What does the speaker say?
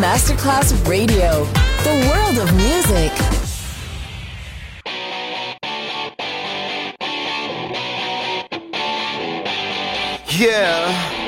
Masterclass Radio, the world of music. Yeah.